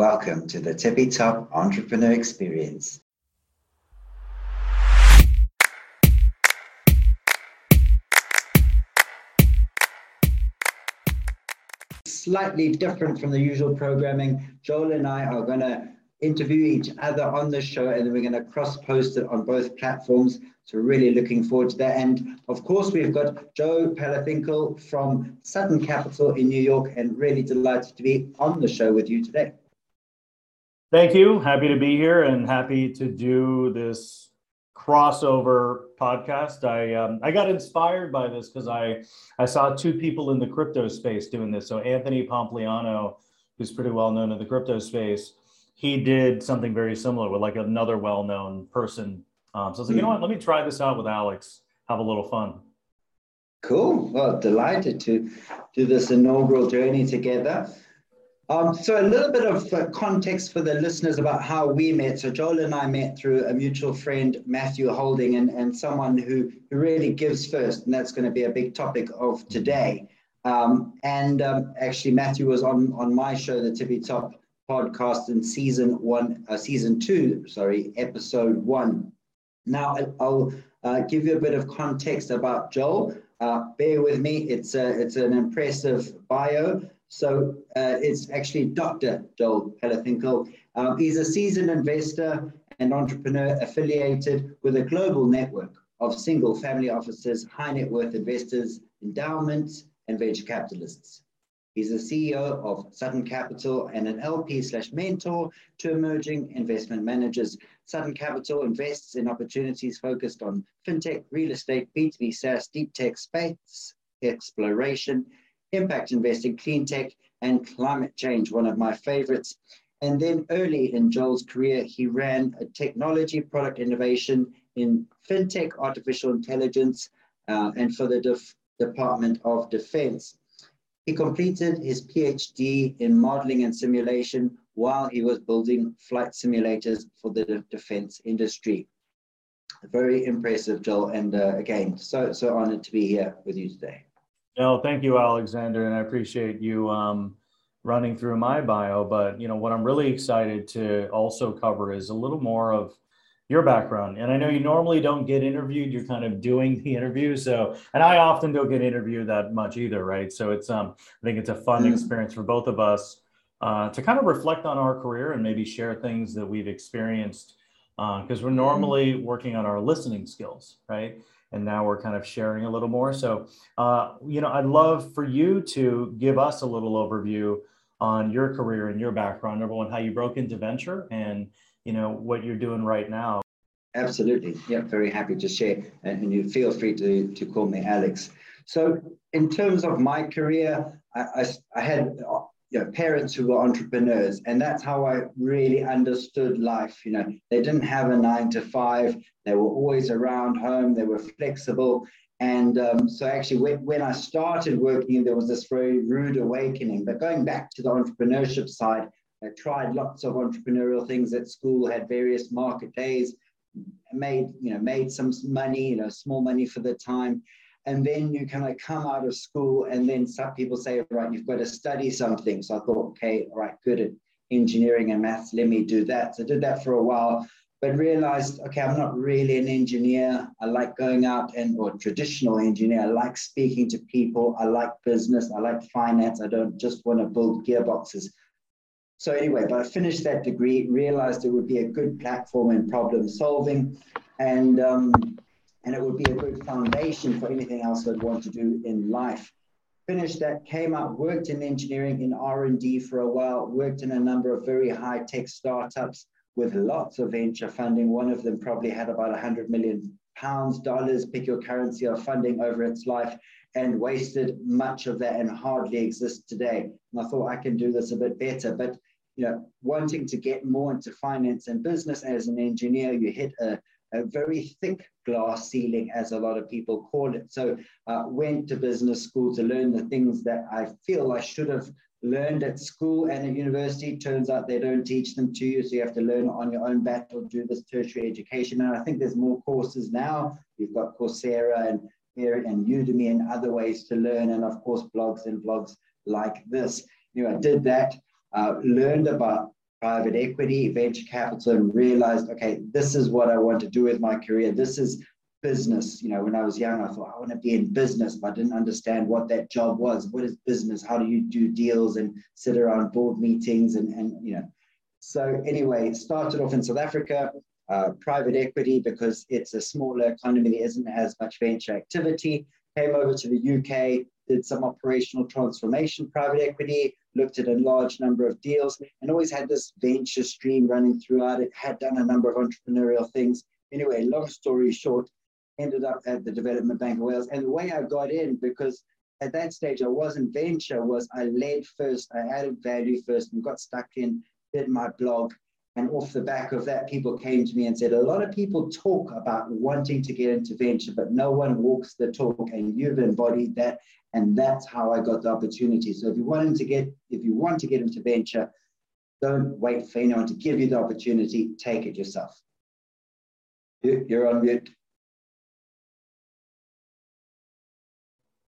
Welcome to the Tippy Top Entrepreneur Experience. Slightly different from the usual programming. Joel and I are going to interview each other on the show and then we're going to cross post it on both platforms. So really looking forward to that. And of course, we've got Joe Palafinkel from Sutton Capital in New York and really delighted to be on the show with you today. Thank you. Happy to be here and happy to do this crossover podcast. I um, I got inspired by this because I I saw two people in the crypto space doing this. So Anthony Pompliano, who's pretty well known in the crypto space, he did something very similar with like another well known person. Um, so I was like, you know what? Let me try this out with Alex. Have a little fun. Cool. Well, delighted to do this inaugural journey together. Um, so a little bit of uh, context for the listeners about how we met. So Joel and I met through a mutual friend, Matthew Holding, and, and someone who, who really gives first, and that's going to be a big topic of today. Um, and um, actually, Matthew was on, on my show, the Tippy Top podcast in season one, uh, season two, sorry, episode one. Now I'll uh, give you a bit of context about Joel. Uh, bear with me; it's a, it's an impressive bio. So uh, it's actually Dr. Joel Palafinkel. Um, he's a seasoned investor and entrepreneur affiliated with a global network of single family offices, high net worth investors, endowments, and venture capitalists. He's the CEO of Sutton Capital and an LP slash mentor to emerging investment managers. Sutton Capital invests in opportunities focused on fintech, real estate, B2B SaaS, deep tech space exploration, impact investing, clean tech, and climate change, one of my favorites. And then early in Joel's career, he ran a technology product innovation in fintech, artificial intelligence, uh, and for the Def- Department of Defense. He completed his PhD in modeling and simulation while he was building flight simulators for the defense industry. Very impressive, Joel. And uh, again, so, so honored to be here with you today. No, thank you, Alexander, and I appreciate you um, running through my bio. But you know what I'm really excited to also cover is a little more of your background. And I know you normally don't get interviewed; you're kind of doing the interview. So, and I often don't get interviewed that much either, right? So it's um, I think it's a fun mm-hmm. experience for both of us uh, to kind of reflect on our career and maybe share things that we've experienced because uh, we're normally working on our listening skills, right? And now we're kind of sharing a little more. So, uh, you know, I'd love for you to give us a little overview on your career and your background, number one, how you broke into venture and, you know, what you're doing right now. Absolutely. Yeah, very happy to share. And you feel free to, to call me Alex. So, in terms of my career, I, I, I had you know, parents who were entrepreneurs. And that's how I really understood life. You know, they didn't have a nine to five, they were always around home, they were flexible. And um, so, actually, when, when I started working, there was this very rude awakening. But going back to the entrepreneurship side, I tried lots of entrepreneurial things at school, had various market days, made you know made some money, you know, small money for the time, and then you kind of come out of school and then some people say right you've got to study something. So i thought okay all right good at engineering and maths let me do that. So i did that for a while but realized okay i'm not really an engineer. I like going out and or traditional engineer i like speaking to people i like business i like finance i don't just want to build gearboxes. So anyway but i finished that degree realized it would be a good platform in problem solving. And um, and it would be a good foundation for anything else I'd want to do in life. Finished that, came out, worked in engineering in R&D for a while, worked in a number of very high-tech startups with lots of venture funding. One of them probably had about 100 million pounds, dollars, pick your currency of funding over its life, and wasted much of that and hardly exists today. And I thought I can do this a bit better. But you know, wanting to get more into finance and business as an engineer, you hit a, a very thick glass ceiling, as a lot of people call it. So uh, went to business school to learn the things that I feel I should have learned at school and at university. Turns out they don't teach them to you, so you have to learn on your own bat or do this tertiary education. And I think there's more courses now. You've got Coursera and and Udemy and other ways to learn, and of course blogs and blogs like this. You know, I did that, uh, learned about private equity, venture capital, and realized, okay, this is what I want to do with my career. This is business. You know, when I was young, I thought I want to be in business, but I didn't understand what that job was. What is business? How do you do deals and sit around board meetings and, and you know. So anyway, started off in South Africa, uh, private equity because it's a smaller economy, there isn't as much venture activity. Came over to the UK, did some operational transformation private equity, looked at a large number of deals, and always had this venture stream running throughout it, had done a number of entrepreneurial things. Anyway, long story short, ended up at the Development Bank of Wales. And the way I got in, because at that stage I wasn't venture, was I led first, I added value first and got stuck in, did my blog. And off the back of that, people came to me and said, a lot of people talk about wanting to get into venture, but no one walks the talk. And you've embodied that. And that's how I got the opportunity. So if you want to get, if you want to get into venture, don't wait for anyone to give you the opportunity. Take it yourself. You're on mute.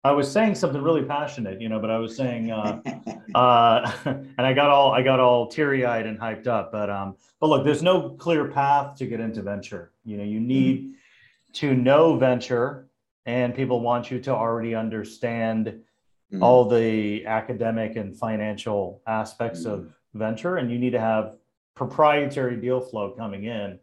I was saying something really passionate, you know, but I was saying, uh, uh, and I got all I got all teary eyed and hyped up. But um, but look, there's no clear path to get into venture. You know, you need mm-hmm. to know venture, and people want you to already understand mm-hmm. all the academic and financial aspects mm-hmm. of venture, and you need to have proprietary deal flow coming in.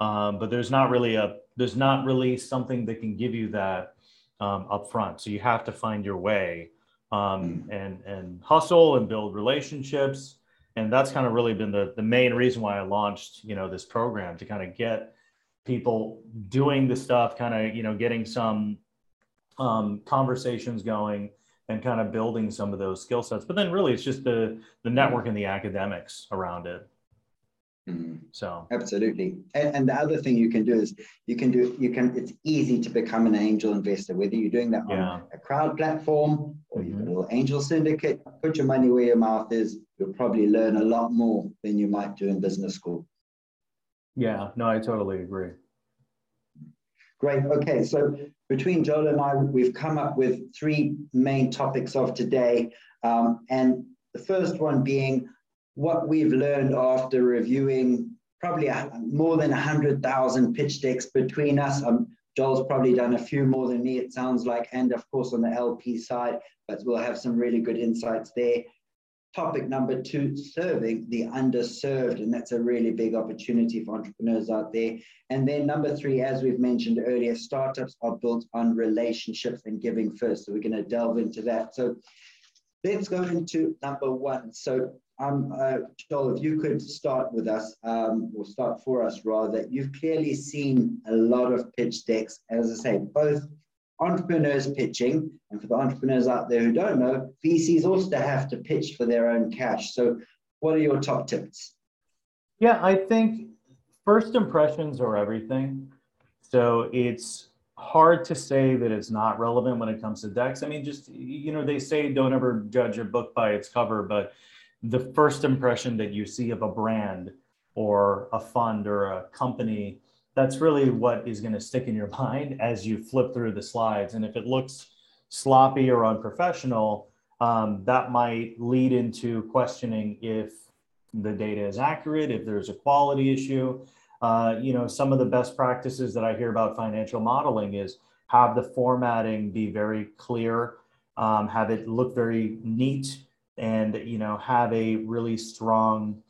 Um, but there's not really a there's not really something that can give you that um, up front. So you have to find your way um, mm. and and hustle and build relationships. And that's kind of really been the, the main reason why I launched, you know, this program to kind of get people doing the stuff, kind of, you know, getting some um, conversations going and kind of building some of those skill sets. But then really it's just the the network and the academics around it. Mm-hmm. So absolutely, and, and, the other thing you can do is you can do you can. It's easy to become an angel investor, whether you're doing that yeah. on a crowd platform or mm-hmm. you've got a little angel syndicate. Put your money where your mouth is. You'll probably learn a lot more than you might do in business school. Yeah, no, I totally agree. Great. Okay, so between Joel and I, we've come up with three main topics of today, um, and the first one being what we've learned after reviewing probably a, more than 100,000 pitch decks between us. Um, Joel's probably done a few more than me, it sounds like, and of course on the LP side, but we'll have some really good insights there. Topic number two, serving the underserved, and that's a really big opportunity for entrepreneurs out there. And then number three, as we've mentioned earlier, startups are built on relationships and giving first. So we're going to delve into that. So let's go into number one. So um, uh, Joel, if you could start with us, um, or start for us rather, you've clearly seen a lot of pitch decks, as I say, both entrepreneurs pitching, and for the entrepreneurs out there who don't know, VCs also have to pitch for their own cash. So, what are your top tips? Yeah, I think first impressions are everything. So, it's hard to say that it's not relevant when it comes to decks. I mean, just, you know, they say don't ever judge a book by its cover, but the first impression that you see of a brand or a fund or a company that's really what is going to stick in your mind as you flip through the slides. And if it looks sloppy or unprofessional um, that might lead into questioning if the data is accurate if there's a quality issue. Uh, you know some of the best practices that i hear about financial modeling is have the formatting be very clear um, have it look very neat and you know have a really strong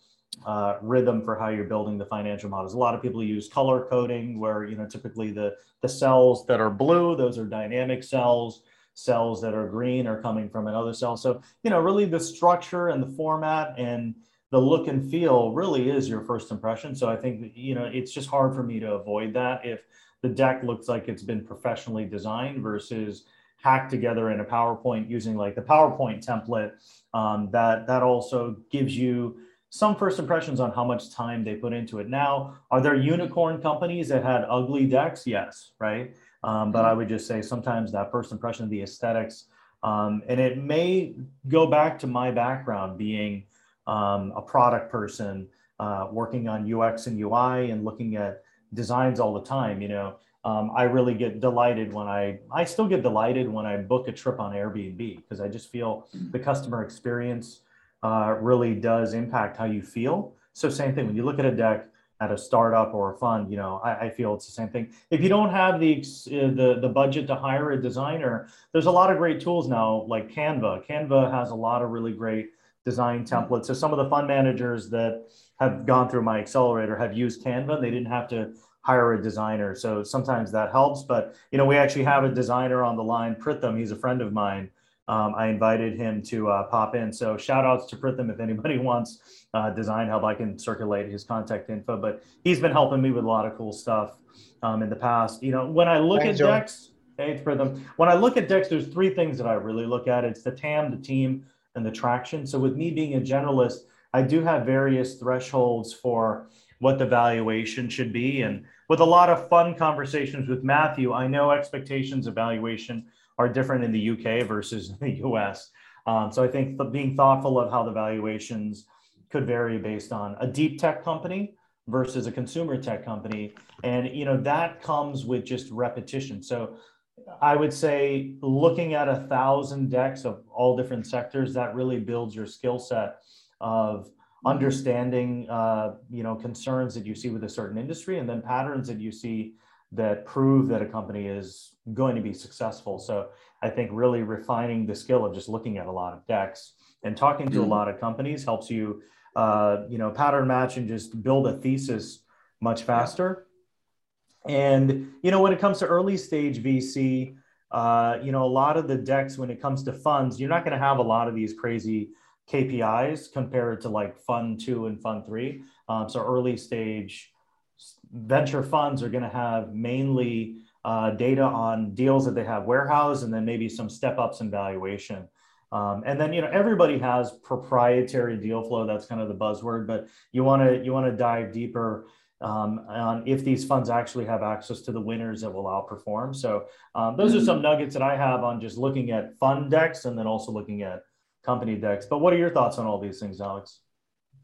uh, rhythm for how you're building the financial models. A lot of people use color coding, where you know typically the the cells that are blue, those are dynamic cells. Cells that are green are coming from another cell. So you know, really the structure and the format and the look and feel really is your first impression. So I think you know it's just hard for me to avoid that if the deck looks like it's been professionally designed versus hacked together in a PowerPoint using like the PowerPoint template. Um, that that also gives you some first impressions on how much time they put into it. Now, are there unicorn companies that had ugly decks? Yes, right. Um, but I would just say sometimes that first impression of the aesthetics, um, and it may go back to my background being um, a product person, uh, working on UX and UI and looking at designs all the time. You know, um, I really get delighted when I, I still get delighted when I book a trip on Airbnb because I just feel the customer experience uh, really does impact how you feel. So same thing when you look at a deck at a startup or a fund, you know, I, I feel it's the same thing. If you don't have the uh, the the budget to hire a designer, there's a lot of great tools now like Canva. Canva has a lot of really great design templates. So some of the fund managers that have gone through my accelerator have used Canva. They didn't have to hire a designer. So sometimes that helps. But you know, we actually have a designer on the line, Pritham. He's a friend of mine. Um, I invited him to uh, pop in. So shout outs to Pritham if anybody wants uh, design help. I can circulate his contact info. But he's been helping me with a lot of cool stuff um, in the past. You know, when I look Thanks, at Joe. decks, hey, Pritham. When I look at decks, there's three things that I really look at. It's the TAM, the team, and the traction. So with me being a generalist, I do have various thresholds for what the valuation should be. And with a lot of fun conversations with Matthew, I know expectations of valuation are different in the UK versus the US. Um, so I think being thoughtful of how the valuations could vary based on a deep tech company versus a consumer tech company. And you know that comes with just repetition. So I would say looking at a thousand decks of all different sectors, that really builds your skill set of understanding uh, you know concerns that you see with a certain industry and then patterns that you see that prove that a company is going to be successful so i think really refining the skill of just looking at a lot of decks and talking to a mm. lot of companies helps you uh, you know pattern match and just build a thesis much faster and you know when it comes to early stage vc uh, you know a lot of the decks when it comes to funds you're not going to have a lot of these crazy KPIs compared to like fund two and fund three. Um, so early stage venture funds are going to have mainly uh, data on deals that they have warehoused and then maybe some step ups in valuation. Um, and then you know everybody has proprietary deal flow. That's kind of the buzzword, but you want to you want to dive deeper um, on if these funds actually have access to the winners that will outperform. So um, those are some nuggets that I have on just looking at fund decks and then also looking at company decks. But what are your thoughts on all these things, Alex?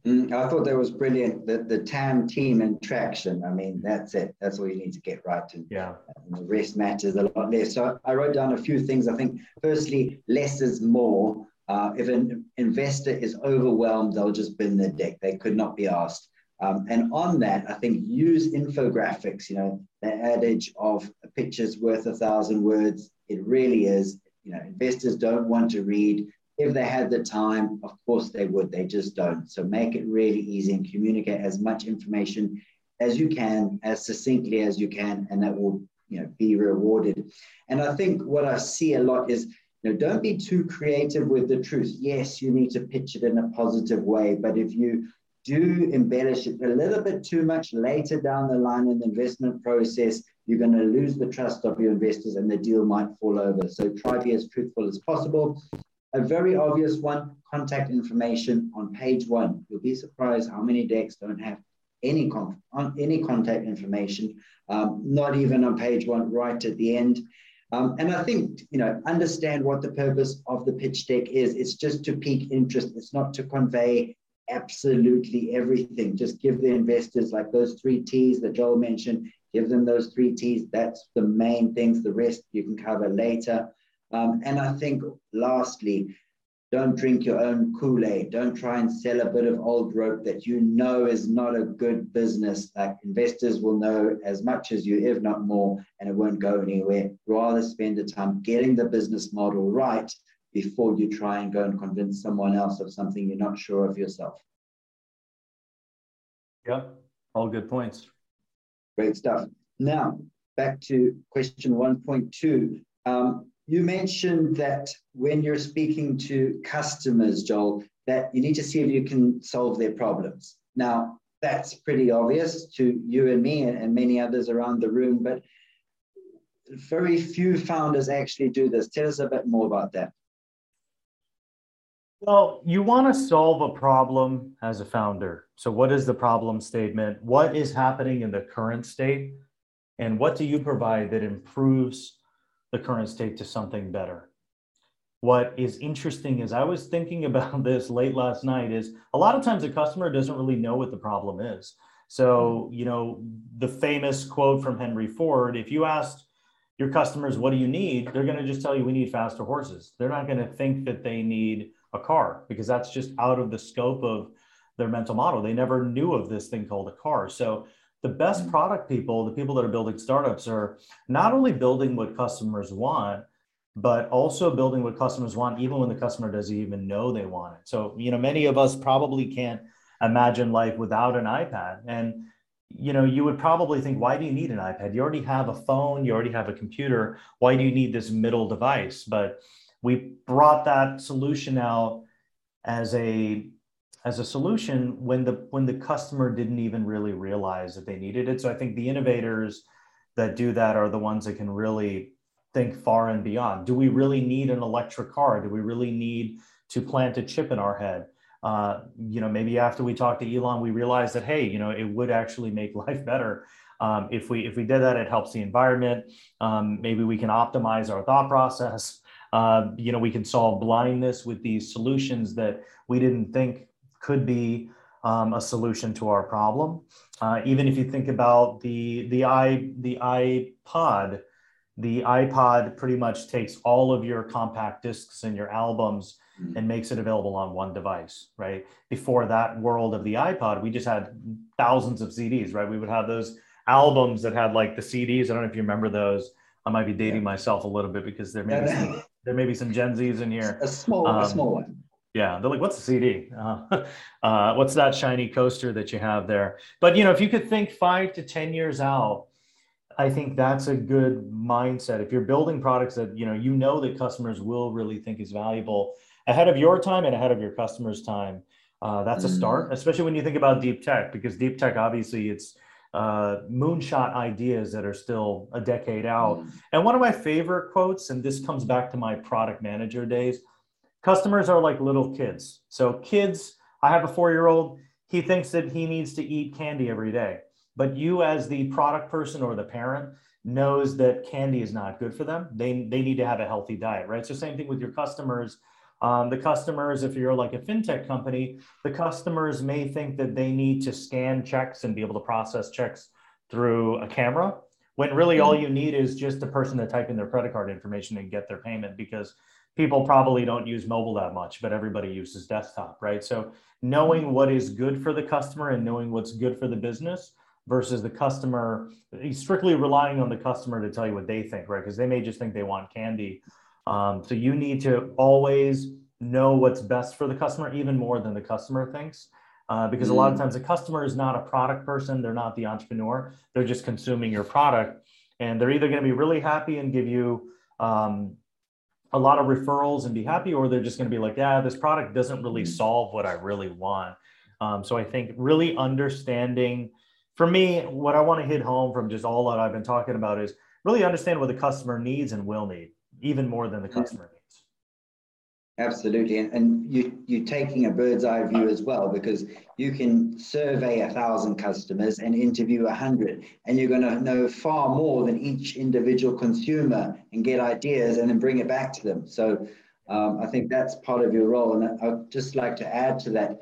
Mm, I thought that was brilliant. The, the TAM team and traction. I mean, that's it. That's all you need to get right. And, yeah. And the rest matters a lot less. So I wrote down a few things. I think, firstly, less is more. Uh, if an investor is overwhelmed, they'll just bin the deck. They could not be asked. Um, and on that, I think use infographics. You know, the adage of a picture's worth a thousand words. It really is. You know, investors don't want to read if they had the time, of course they would. They just don't. So make it really easy and communicate as much information as you can, as succinctly as you can, and that will you know be rewarded. And I think what I see a lot is you know, don't be too creative with the truth. Yes, you need to pitch it in a positive way, but if you do embellish it a little bit too much later down the line in the investment process, you're going to lose the trust of your investors and the deal might fall over. So try to be as truthful as possible. A very obvious one, contact information on page one. You'll be surprised how many decks don't have any, con- any contact information, um, not even on page one, right at the end. Um, and I think, you know, understand what the purpose of the pitch deck is. It's just to pique interest. It's not to convey absolutely everything. Just give the investors like those three T's that Joel mentioned, give them those three T's. That's the main things. The rest you can cover later. Um, and I think, lastly, don't drink your own Kool Aid. Don't try and sell a bit of old rope that you know is not a good business. Like investors will know as much as you, if not more, and it won't go anywhere. Rather spend the time getting the business model right before you try and go and convince someone else of something you're not sure of yourself. Yeah, all good points. Great stuff. Now, back to question 1.2. Um, you mentioned that when you're speaking to customers, Joel, that you need to see if you can solve their problems. Now, that's pretty obvious to you and me and, many others around the room, but very few founders actually do this. Tell us a bit more about that. Well, you want to solve a problem as a founder. So, what is the problem statement? What is happening in the current state? And what do you provide that improves the current state to something better. What is interesting is I was thinking about this late last night is a lot of times a customer doesn't really know what the problem is. So, mm-hmm. you know, the famous quote from Henry Ford, if you asked your customers, what do you need? They're going to just tell you we need faster horses. They're not going to think that they need a car because that's just out of the scope of their mental model. They never knew of this thing called a car. So the best mm-hmm. product people, the people that are building startups, are not only building what customers want, but also building what customers want, even when the customer doesn't even know they want it. So, you know, many of us probably can't imagine life without an iPad. And, you know, you would probably think, why do you need an iPad? You already have a phone, you already have a computer. Why do you need this middle device? But we brought that solution out as a as a solution when the when the customer didn't even really realize that they needed it. So I think the innovators that do that are the ones that can really think far and beyond. Do we really need an electric car? Do we really need to plant a chip in our head? Uh, you know, maybe after we talked to Elon, we realized that hey, you know, it would actually make life better um, if we if we did that. It helps the environment. Um, maybe we can optimize our thought process. Uh, you know, we can solve blindness with these solutions that we didn't think could be um, a solution to our problem. Uh, even if you think about the the i the iPod, the iPod pretty much takes all of your compact discs and your albums mm-hmm. and makes it available on one device, right? Before that world of the iPod, we just had thousands of CDs, right? We would have those albums that had like the CDs. I don't know if you remember those. I might be dating yeah. myself a little bit because there may be some, there may be some Gen Zs in here. A small, um, a small one. Yeah, they're like, "What's a CD? Uh, uh, what's that shiny coaster that you have there?" But you know, if you could think five to ten years out, I think that's a good mindset. If you're building products that you know you know that customers will really think is valuable ahead of your time and ahead of your customers' time, uh, that's a start. Mm. Especially when you think about deep tech, because deep tech obviously it's uh, moonshot ideas that are still a decade out. Mm. And one of my favorite quotes, and this comes back to my product manager days Customers are like little kids. So, kids, I have a four year old, he thinks that he needs to eat candy every day. But you, as the product person or the parent, knows that candy is not good for them. They, they need to have a healthy diet, right? So, same thing with your customers. Um, the customers, if you're like a fintech company, the customers may think that they need to scan checks and be able to process checks through a camera, when really all you need is just a person to type in their credit card information and get their payment because people probably don't use mobile that much, but everybody uses desktop, right? So knowing what is good for the customer and knowing what's good for the business versus the customer, strictly relying on the customer to tell you what they think, right? Because they may just think they want candy. Um, so you need to always know what's best for the customer, even more than the customer thinks. Uh, because mm. a lot of mm. times the customer is not a product person, they're not the entrepreneur, they're just consuming your product. And they're either going to be really happy and give you um, a lot of referrals and be happy, or they're just going to be like, yeah, this product doesn't really mm-hmm. solve what I really want. Um, so I think really understanding, for me, what I want to hit home from just all that I've been talking about is really understand what the customer needs and will need, even more than the customer Absolutely, and, and you you're taking a bird's eye view as well because you can survey a thousand customers and interview a hundred, and you're going to know far more than each individual consumer and get ideas and then bring it back to them. So um, I think that's part of your role, and I'd just like to add to that.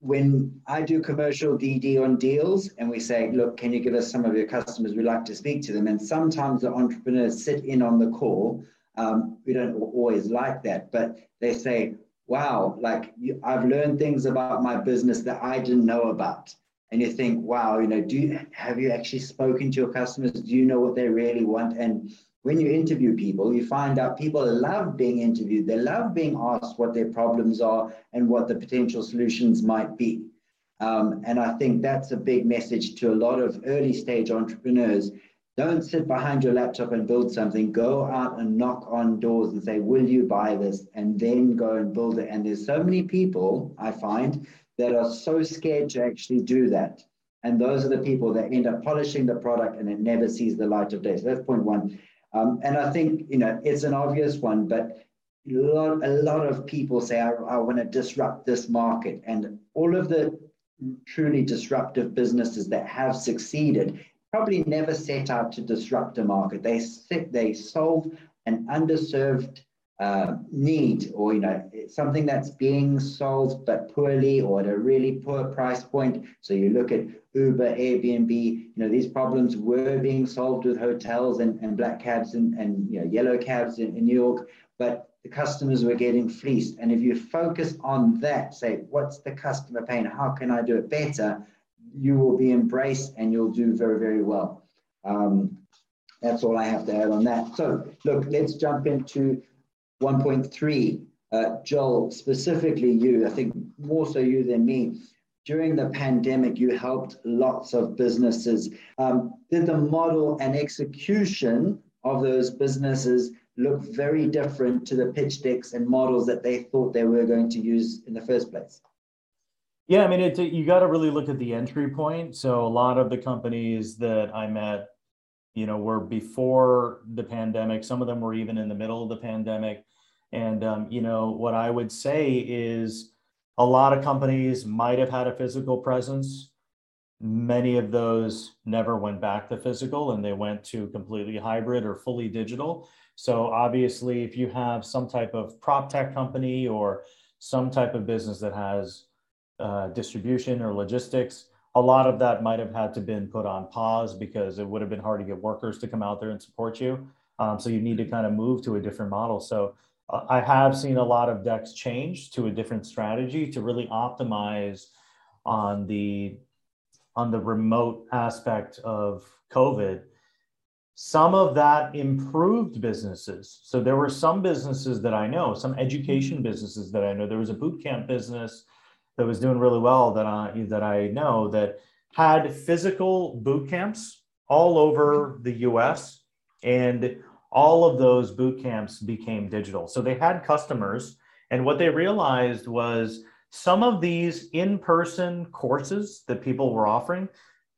When I do commercial DD on deals, and we say, "Look, can you give us some of your customers? We'd like to speak to them," and sometimes the entrepreneurs sit in on the call um, we don't always like that, but they say, wow, like you, I've learned things about my business that I didn't know about. And you think, wow, you know, do have you actually spoken to your customers? Do you know what they really want? And when you interview people, you find out people love being interviewed. They love being asked what their problems are and what the potential solutions might be. Um, and I think that's a big message to a lot of early stage entrepreneurs don't sit behind your laptop and build something. Go out and knock on doors and say, Will you buy this? And then go and build it. And there's so many people I find that are so scared to actually do that. And those are the people that end up polishing the product and it never sees the light of day. So that's point one. Um, and I think, you know, it's an obvious one, but a lot, a lot of people say, I, I want to disrupt this market. And all of the truly disruptive businesses that have succeeded probably never set out to disrupt a market. They they solve an underserved uh, need or you know something that's being solved but poorly or at a really poor price point. So you look at Uber, Airbnb. You know these problems were being solved with hotels and, and black cabs and, and you know yellow cabs in, in New York, but the customers were getting fleeced. And if you focus on that, say, what's the customer pain? How can I do it better? You will be embraced and you'll do very, very well. Um, that's all I have to add on that. So, look, let's jump into 1.3. Uh, Joel, specifically you, I think more so you than me. During the pandemic, you helped lots of businesses. Um, did the model and execution of those businesses look very different to the pitch decks and models that they thought they were going to use in the first place? Yeah, I mean, it, you got to really look at the entry point. So a lot of the companies that I met, you know, were before the pandemic. Some of them were even in the middle of the pandemic. And um, you know, what I would say is a lot of companies might have had a physical presence. Many of those never went back to physical and they went to completely hybrid or fully digital. So obviously, if you have some type of prop tech company or some type of business that has uh, distribution or logistics, a lot of that might have had to been put on pause because it would have been hard to get workers to come out there and support you. Um, so you need to kind of move to a different model. So uh, I have seen a lot of decks change to a different strategy to really optimize on the on the remote aspect of COVID some of that improved businesses. So there were some businesses that I know, some education businesses that I know. There was a boot camp business that was doing really well that I that I know that had physical boot camps all over mm-hmm. the US and all of those boot camps became digital. So they had customers and what they realized was some of these in-person courses that people were offering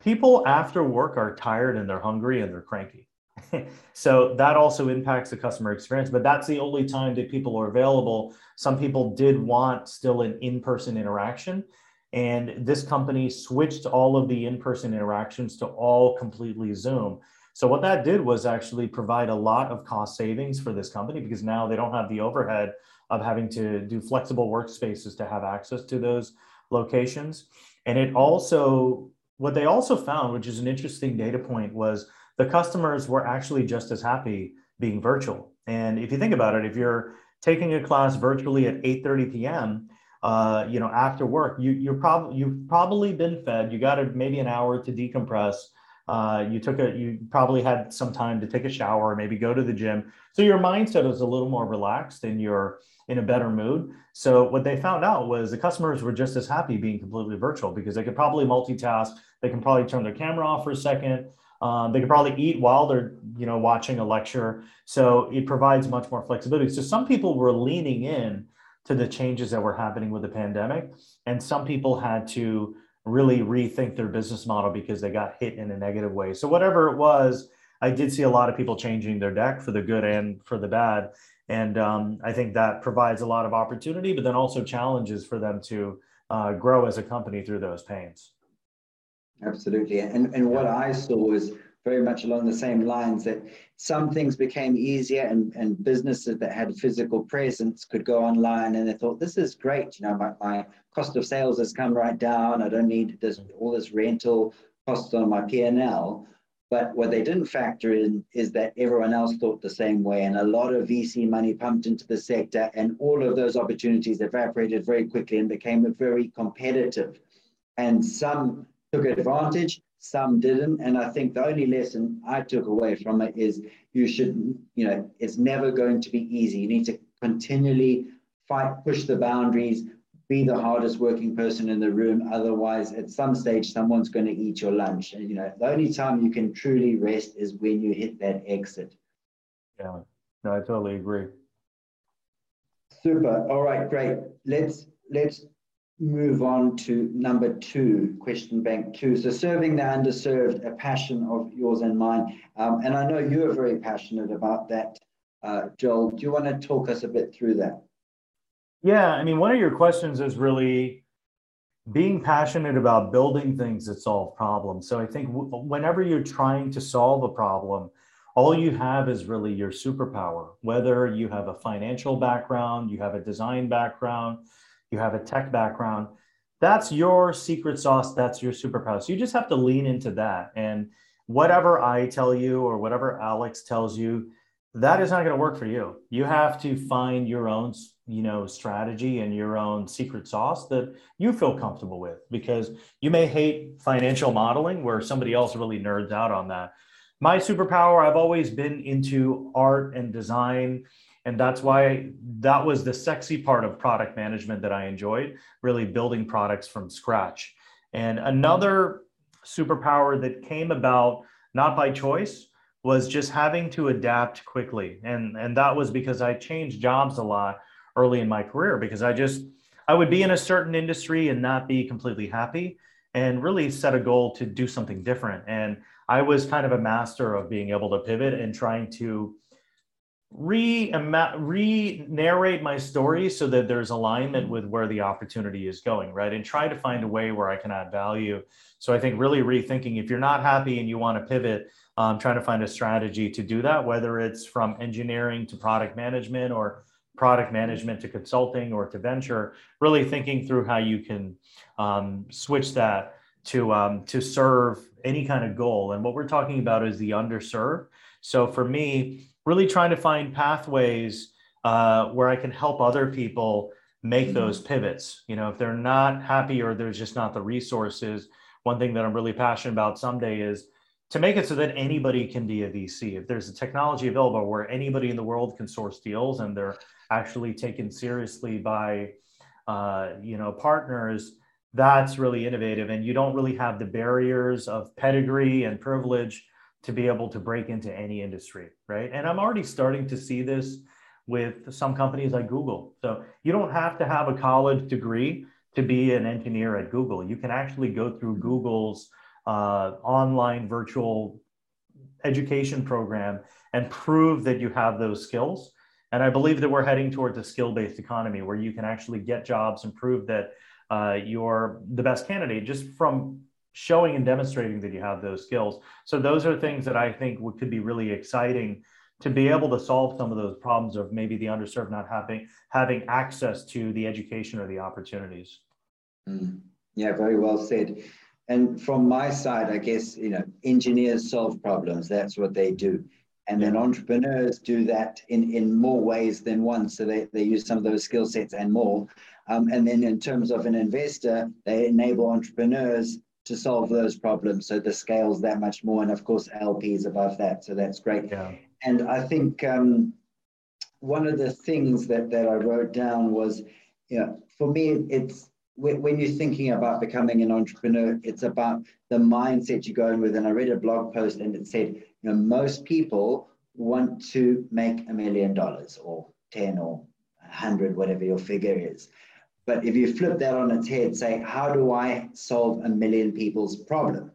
people after work are tired and they're hungry and they're cranky. so that also impacts the customer experience, but that's the only time that people are available. Some people did want still an in person interaction. And this company switched all of the in person interactions to all completely Zoom. So, what that did was actually provide a lot of cost savings for this company because now they don't have the overhead of having to do flexible workspaces to have access to those locations. And it also what they also found, which is an interesting data point, was the customers were actually just as happy being virtual. And if you think about it, if you're taking a class virtually at 8:30 p.m., uh, you know, after work, you you're probably you've probably been fed. You got a, maybe an hour to decompress. Uh, you took a you probably had some time to take a shower, maybe go to the gym. So your mindset is a little more relaxed and you're in a better mood. So what they found out was the customers were just as happy being completely virtual because they could probably multitask. They can probably turn their camera off for a second. Um, they could probably eat while they're you know watching a lecture. So it provides much more flexibility. So some people were leaning in to the changes that were happening with the pandemic, and some people had to really rethink their business model because they got hit in a negative way. So whatever it was, I did see a lot of people changing their deck for the good and for the bad. And um, I think that provides a lot of opportunity, but then also challenges for them to uh, grow as a company through those pains. Absolutely. And, and what I saw was very much along the same lines that some things became easier and, and businesses that had physical presence could go online and they thought, this is great. You know, my, my cost of sales has come right down. I don't need this mm-hmm. all this rental costs on my P&L. But what they didn't factor in is that everyone else thought the same way, and a lot of VC money pumped into the sector, and all of those opportunities evaporated very quickly and became very competitive. And some took advantage, some didn't. And I think the only lesson I took away from it is you should, you know, it's never going to be easy. You need to continually fight, push the boundaries, be the hardest working person in the room. Otherwise, at some stage, someone's going to eat your lunch. And, you know, the only time you can truly rest is when you hit that exit. Yeah, no, I totally agree. Super. All right, great. Let's let's move on to number two, question bank two. So serving the underserved, a passion of yours and mine. Um, and I know you are very passionate about that, uh, Joel. Do you want to talk us a bit through that? Yeah, I mean, one of your questions is really being passionate about building things that solve problems. So I think w- whenever you're trying to solve a problem, all you have is really your superpower, whether you have a financial background, you have a design background, you have a tech background. That's your secret sauce. That's your superpower. So you just have to lean into that. And whatever I tell you or whatever Alex tells you, that is not going to work for you. You have to find your own, you know, strategy and your own secret sauce that you feel comfortable with because you may hate financial modeling where somebody else really nerds out on that. My superpower, I've always been into art and design. And that's why that was the sexy part of product management that I enjoyed, really building products from scratch. And another superpower that came about not by choice was just having to adapt quickly. And, and that was because I changed jobs a lot early in my career because I just, I would be in a certain industry and not be completely happy and really set a goal to do something different. And I was kind of a master of being able to pivot and trying to re re narrate my story so that there's alignment with where the opportunity is going right? And try to find a way where i can add value. So i think really rethinking if you're not happy and you want to pivot um, trying to find a strategy to do that whether it's from engineering to product management or product management to consulting or to venture really thinking through how you can um, switch that to um, to serve any kind of goal. And what we're talking about is the underserved. So for me really trying to find pathways uh, where I can help other people make mm-hmm. those pivots. You know, if they're not happy or there's just not the resources, one thing that I'm really passionate about someday is to make it so that anybody can be a VC. If there's a technology available where anybody in the world can source deals and they're actually taken seriously by, uh, you know, partners, that's really innovative. And you don't really have the barriers of pedigree and privilege to be able to break into any industry, right? And I'm already starting to see this with some companies like Google. So you don't have to have a college degree to be an engineer at Google. You can actually go through Google's uh, online virtual education program and prove that you have those skills. And I believe that we're heading towards a skill based economy where you can actually get jobs and prove that uh, you're the best candidate just from showing and demonstrating that you have those skills. So those are things that I think would, could be really exciting to be able to solve some of those problems of maybe the underserved not having having access to the education or the opportunities. Mm. Yeah, very well said. And from my side, I guess you know engineers solve problems. That's what they do. And then entrepreneurs do that in, in more ways than one. So they, they use some of those skill sets and more. Um, and then in terms of an investor, they enable entrepreneurs to solve those problems. So the scale's that much more. And of course, LP is above that. So that's great. Yeah. And I think um, one of the things that, that I wrote down was, you know, for me, it's when you're thinking about becoming an entrepreneur, it's about the mindset you go in with. And I read a blog post and it said, you know, most people want to make a million dollars or 10 or 100, whatever your figure is. But if you flip that on its head, say, how do I solve a million people's problem?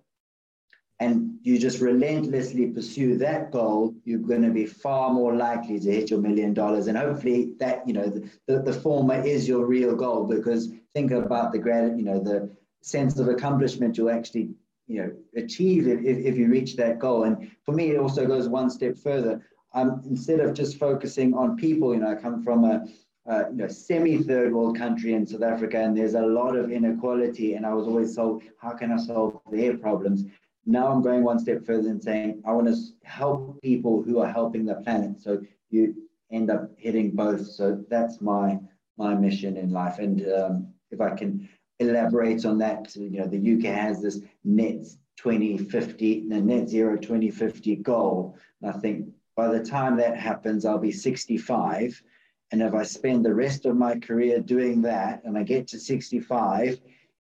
And you just relentlessly pursue that goal, you're going to be far more likely to hit your million dollars. And hopefully that, you know, the, the, the former is your real goal because think about the grad, you know, the sense of accomplishment you'll actually, you know, achieve if, if you reach that goal. And for me, it also goes one step further. Um, instead of just focusing on people, you know, I come from a uh, you know, semi-third world country in South Africa, and there's a lot of inequality. And I was always told, how can I solve their problems? Now I'm going one step further and saying, I want to help people who are helping the planet. So you end up hitting both. So that's my my mission in life. And um, if I can elaborate on that, you know, the UK has this net 2050, the net zero 2050 goal. And I think by the time that happens, I'll be 65 and if I spend the rest of my career doing that and I get to 65,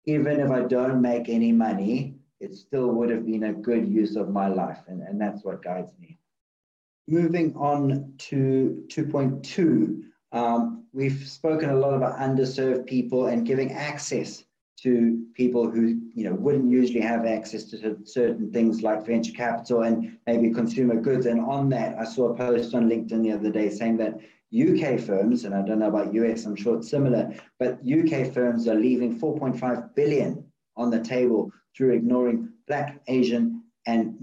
even if I don't make any money, it still would have been a good use of my life. And, and that's what guides me. Moving on to 2.2, um, we've spoken a lot about underserved people and giving access to people who you know wouldn't usually have access to certain things like venture capital and maybe consumer goods. And on that, I saw a post on LinkedIn the other day saying that UK firms, and I don't know about US, I'm sure it's similar, but UK firms are leaving 4.5 billion on the table through ignoring Black, Asian, and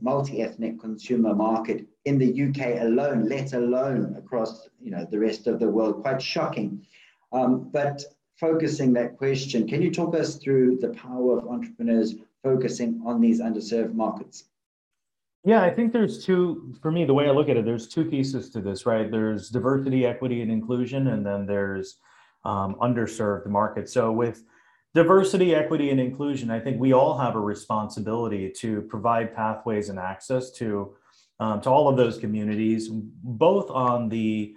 multi-ethnic consumer market in the UK alone, let alone across you know the rest of the world. Quite shocking. Um, but focusing that question, can you talk us through the power of entrepreneurs focusing on these underserved markets? Yeah, I think there's two, for me, the way I look at it, there's two pieces to this, right? There's diversity, equity, and inclusion, and then there's um, underserved markets. So with diversity, equity, and inclusion, I think we all have a responsibility to provide pathways and access to um, to all of those communities, both on the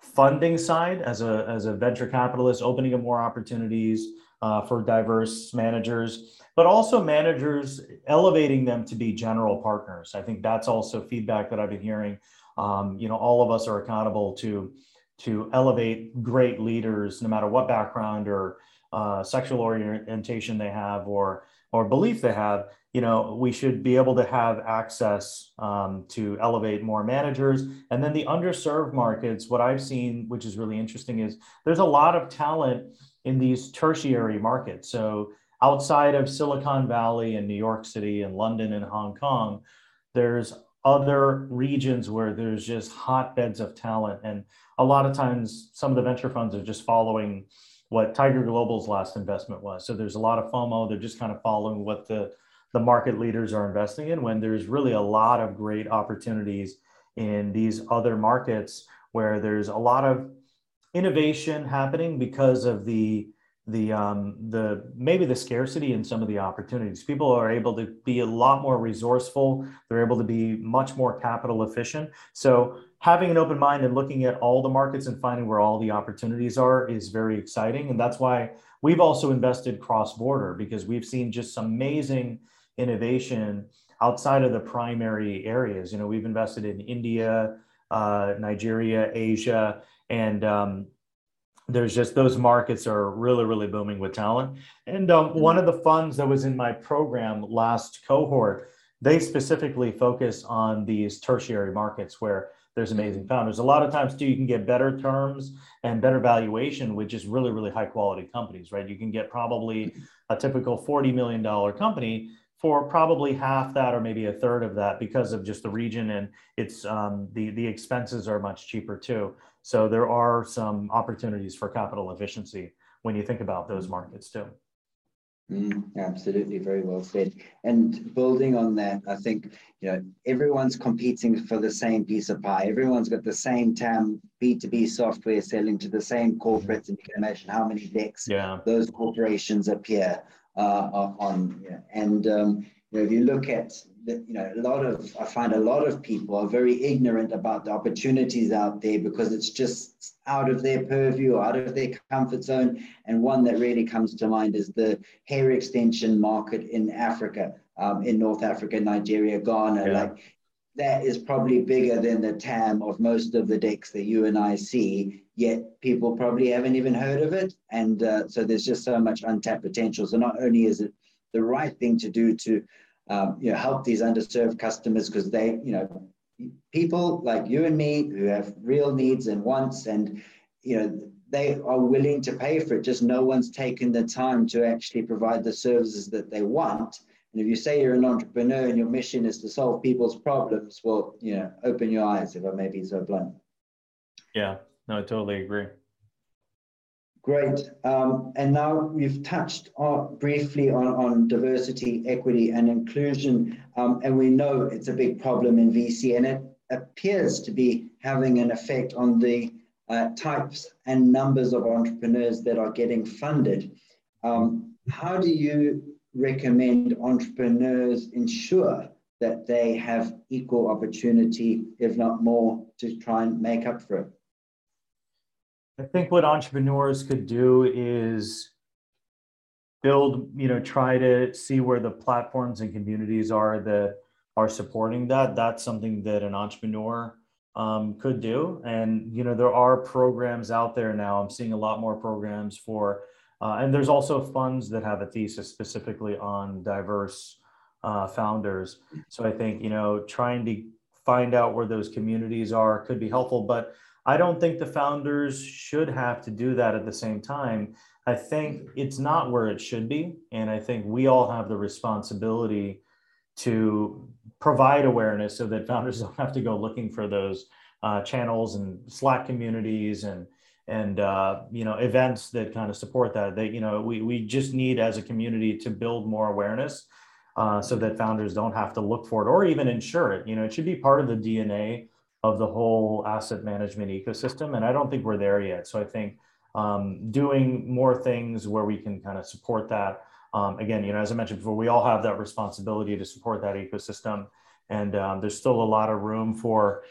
funding side as a as a venture capitalist, opening up more opportunities uh, for diverse managers, but also managers elevating them to be general partners. I think that's also feedback that I've been hearing. Um, you know, all of us are accountable to to elevate great leaders, no matter what background or uh, sexual orientation they have or or belief they have. You know, we should be able to have access um, to elevate more managers. And then the underserved markets, what I've seen, which is really interesting, is there's a lot of talent in these tertiary markets. So outside of Silicon Valley and New York City and London and Hong Kong, there's other regions where there's just hotbeds of talent. And a lot of times, some of the venture funds are just following what Tiger Global's last investment was. So there's a lot of FOMO. They're just kind of following what the, the market leaders are investing in when there's really a lot of great opportunities in these other markets where there's a lot of innovation happening because of the the um, the maybe the scarcity and some of the opportunities. People are able to be a lot more resourceful. They're able to be much more capital efficient. So having an open mind and looking at all the markets and finding where all the opportunities are is very exciting. And that's why we've also invested cross border because we've seen just amazing innovation outside of the primary areas. You know, we've invested in India, uh, Nigeria, Asia, and um, there's just those markets are really really booming with talent and um, mm-hmm. one of the funds that was in my program last cohort they specifically focus on these tertiary markets where there's amazing mm-hmm. founders a lot of times too you can get better terms and better valuation with just really really high quality companies right you can get probably a typical 40 million dollar company for probably half that or maybe a third of that because of just the region and it's um, the the expenses are much cheaper too so there are some opportunities for capital efficiency when you think about those markets too. Mm, absolutely, very well said. And building on that, I think you know everyone's competing for the same piece of pie. Everyone's got the same TAM B2B software selling to the same corporates, and you can imagine how many decks yeah. those corporations appear on. Yeah. And um, you know, if you look at you know, a lot of, I find a lot of people are very ignorant about the opportunities out there because it's just out of their purview, or out of their comfort zone. And one that really comes to mind is the hair extension market in Africa, um, in North Africa, Nigeria, Ghana. Yeah. Like that is probably bigger than the TAM of most of the decks that you and I see, yet people probably haven't even heard of it. And uh, so there's just so much untapped potential. So not only is it the right thing to do to um, you know, help these underserved customers because they, you know, people like you and me who have real needs and wants and, you know, they are willing to pay for it. Just no one's taken the time to actually provide the services that they want. And if you say you're an entrepreneur and your mission is to solve people's problems, well, you know, open your eyes, if I may be so blunt. Yeah, no, I totally agree. Great. Um, and now we've touched on, briefly on, on diversity, equity, and inclusion. Um, and we know it's a big problem in VC, and it appears to be having an effect on the uh, types and numbers of entrepreneurs that are getting funded. Um, how do you recommend entrepreneurs ensure that they have equal opportunity, if not more, to try and make up for it? I think what entrepreneurs could do is build, you know, try to see where the platforms and communities are that are supporting that. That's something that an entrepreneur um, could do. And, you know, there are programs out there now. I'm seeing a lot more programs for, uh, and there's also funds that have a thesis specifically on diverse uh, founders. So I think, you know, trying to find out where those communities are could be helpful. But I don't think the founders should have to do that at the same time. I think it's not where it should be. And I think we all have the responsibility to provide awareness so that founders don't have to go looking for those uh, channels and Slack communities and and uh, you know events that kind of support that. They you know we we just need as a community to build more awareness. uh, so that founders don't have to look for it or even ensure it. You know, it should be part of the DNA of the whole asset management ecosystem. And I don't think we're there yet. So I think um, doing more things where we can kind of support that. Um, again, you know, as I mentioned before, we all have that responsibility to support that ecosystem. And um, there's still a lot of room for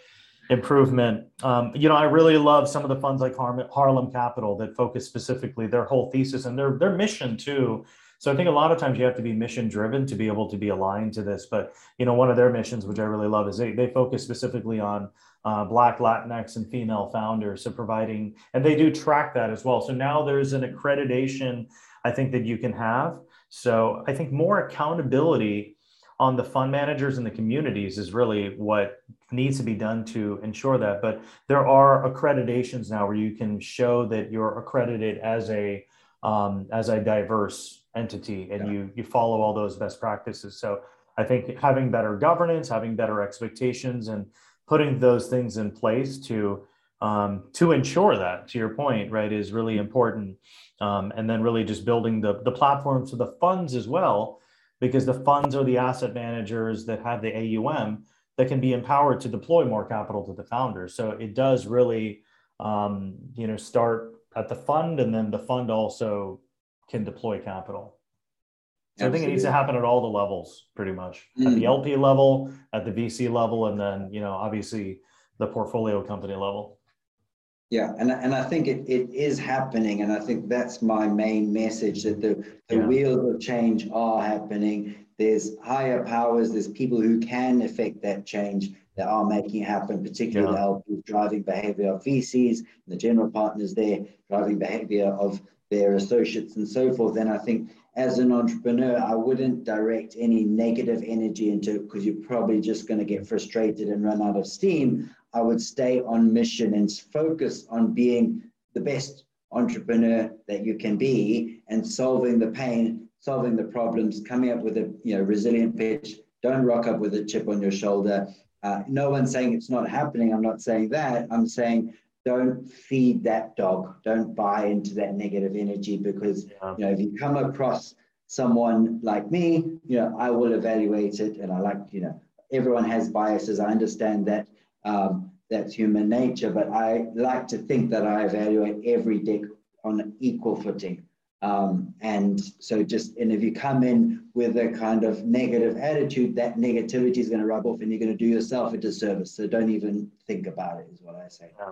improvement. Um, you know, I really love some of the funds like Harlem Capital that focus specifically their whole thesis and their their mission too so I think a lot of times you have to be mission driven to be able to be aligned to this. But you know, one of their missions, which I really love, is they they focus specifically on uh, Black, Latinx, and female founders. So providing, and they do track that as well. So now there's an accreditation I think that you can have. So I think more accountability on the fund managers and the communities is really what needs to be done to ensure that. But there are accreditations now where you can show that you're accredited as a um, as a diverse entity and yeah. you you follow all those best practices. So i think having better governance having better expectations and putting those things in place to um, to ensure that to your point right is really important. Um, and then really just building the the platforms for the funds as well because the funds are the asset managers that have the aum that can be empowered to deploy more capital to the founders so it does really um, you know start at the fund and then the fund also can deploy capital. So Absolutely. I think it needs to happen at all the levels, pretty much mm. at the LP mm. level, at the VC level, and then you know obviously the portfolio company level. Yeah, and, and I think it, it is happening, and I think that's my main message that the, the yeah. wheels of change are happening. There's higher powers, there's people who can affect that change that are making it happen, particularly yeah. the LPs driving behavior of VCs, the general partners there driving behavior of their associates and so forth. And I think as an entrepreneur, I wouldn't direct any negative energy into it because you're probably just going to get frustrated and run out of steam. I would stay on mission and focus on being the best entrepreneur that you can be and solving the pain, solving the problems, coming up with a you know resilient pitch. Don't rock up with a chip on your shoulder. Uh, no one's saying it's not happening. I'm not saying that. I'm saying don't feed that dog. Don't buy into that negative energy because yeah. you know if you come across someone like me, you know I will evaluate it, and I like you know everyone has biases. I understand that um, that's human nature, but I like to think that I evaluate every deck on equal footing. Um, and so just and if you come in with a kind of negative attitude, that negativity is going to rub off, and you're going to do yourself a disservice. So don't even think about it. Is what I say. Yeah.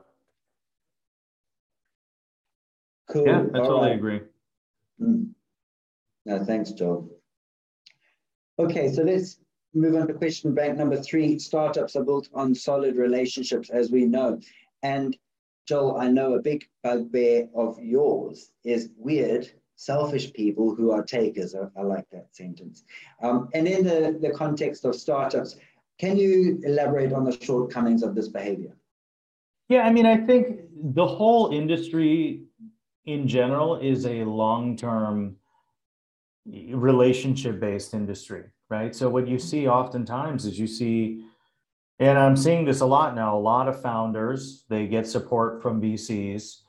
Cool. Yeah, I totally right. agree. Mm. No, thanks, Joel. Okay, so let's move on to question bank number three. Startups are built on solid relationships, as we know. And Joel, I know a big bugbear of yours is weird, selfish people who are takers. I, I like that sentence. Um, and in the, the context of startups, can you elaborate on the shortcomings of this behavior? Yeah, I mean, I think the whole industry in general is a long-term relationship-based industry, right? So what you see mm-hmm. oftentimes is you see, and I'm seeing this a lot now, a lot of founders, they get support from VCs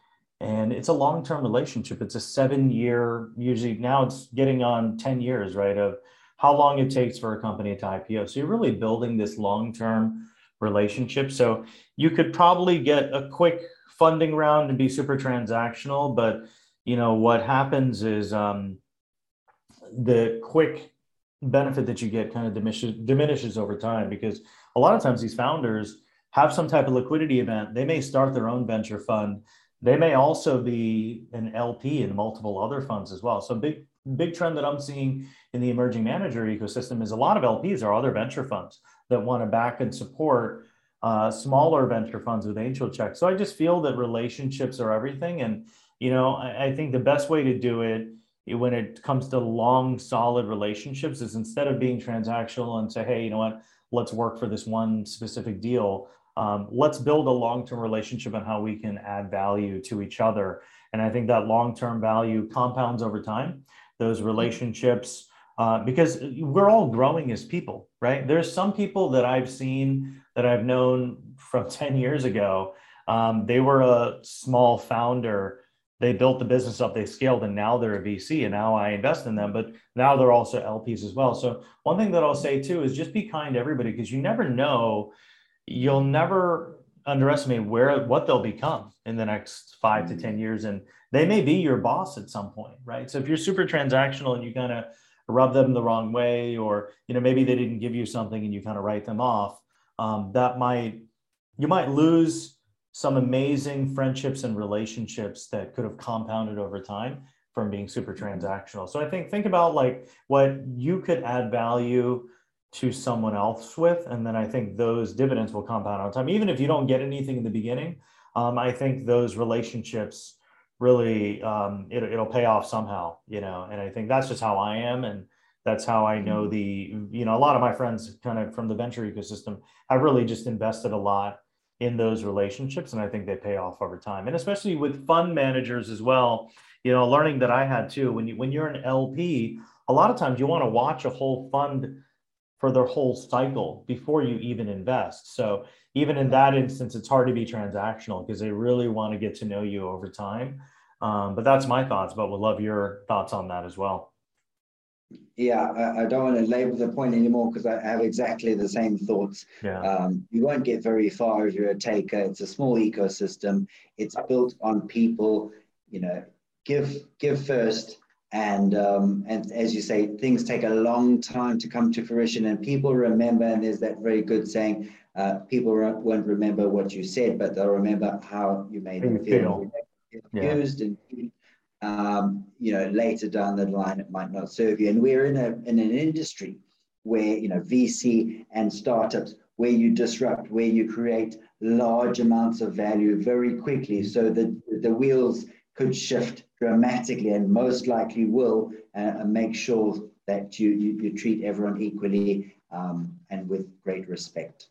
and it's a long-term relationship. It's a seven-year, usually now it's getting on 10 years, right? Of how long it takes for a company to IPO. So you're really building this long-term relationship. So you could probably get a quick funding round and be super transactional, but you know what happens is um, the quick benefit that you get kind of diminishes, diminishes over time because a lot of times these founders have some type of liquidity event. They may start their own venture fund. They may also be an LP in multiple other funds as well. So big big trend that I'm seeing in the emerging manager ecosystem is a lot of LPs are other venture funds that want to back and support uh, smaller venture funds with angel checks. So I just feel that relationships are everything. And, you know, I, I think the best way to do it when it comes to long, solid relationships is instead of being transactional and say, hey, you know what, let's work for this one specific deal. Um, let's build a long-term relationship on how we can add value to each other. And I think that long-term value compounds over time. Those relationships, uh, because we're all growing as people, right? There's some people that I've seen that I've known from 10 years ago. Um, they were a small founder they built the business up, they scaled, and now they're a VC, and now I invest in them. But now they're also LPs as well. So one thing that I'll say too is just be kind to everybody because you never know. You'll never underestimate where what they'll become in the next five to ten years, and they may be your boss at some point, right? So if you're super transactional and you kind of rub them the wrong way, or you know maybe they didn't give you something and you kind of write them off, um, that might you might lose some amazing friendships and relationships that could have compounded over time from being super mm-hmm. transactional. So I think think about like what you could add value to someone else with, and then I think those dividends will compound over time. Even if you don't get anything in the beginning, um, I think those relationships really um, it, it'll pay off somehow, you know. And I think that's just how I am, and that's how I know mm-hmm. the you know a lot of my friends kind of from the venture ecosystem have really just invested a lot in those relationships and i think they pay off over time. And especially with fund managers as well you know learning that i had too when you when you're an lp a lot of times you want to watch a whole fund for their whole cycle before you even invest. So even in that instance it's hard to be transactional because they really want to get to know you over time. Um, but that's my thoughts but would love your thoughts on that as well yeah, I, I, don't want to label the point anymore because I have exactly the same thoughts. Yeah. Um, you won't get very far if you're a taker. It's a small ecosystem. It's built on people. You know, give give first, and um, and as you say, things take a long time to come to fruition, and people remember. And there's that very good saying: uh, people won't remember what you said, but they'll remember how you made them feel. feel. Used yeah. and um, you know, later down the line, it might not serve you. And we're in, a, in an industry where, you know, VC and startups, where you disrupt, where you create large amounts of value very quickly. So the, the wheels could shift dramatically and most likely will uh, make sure that you, you, you treat everyone equally um, and with great respect.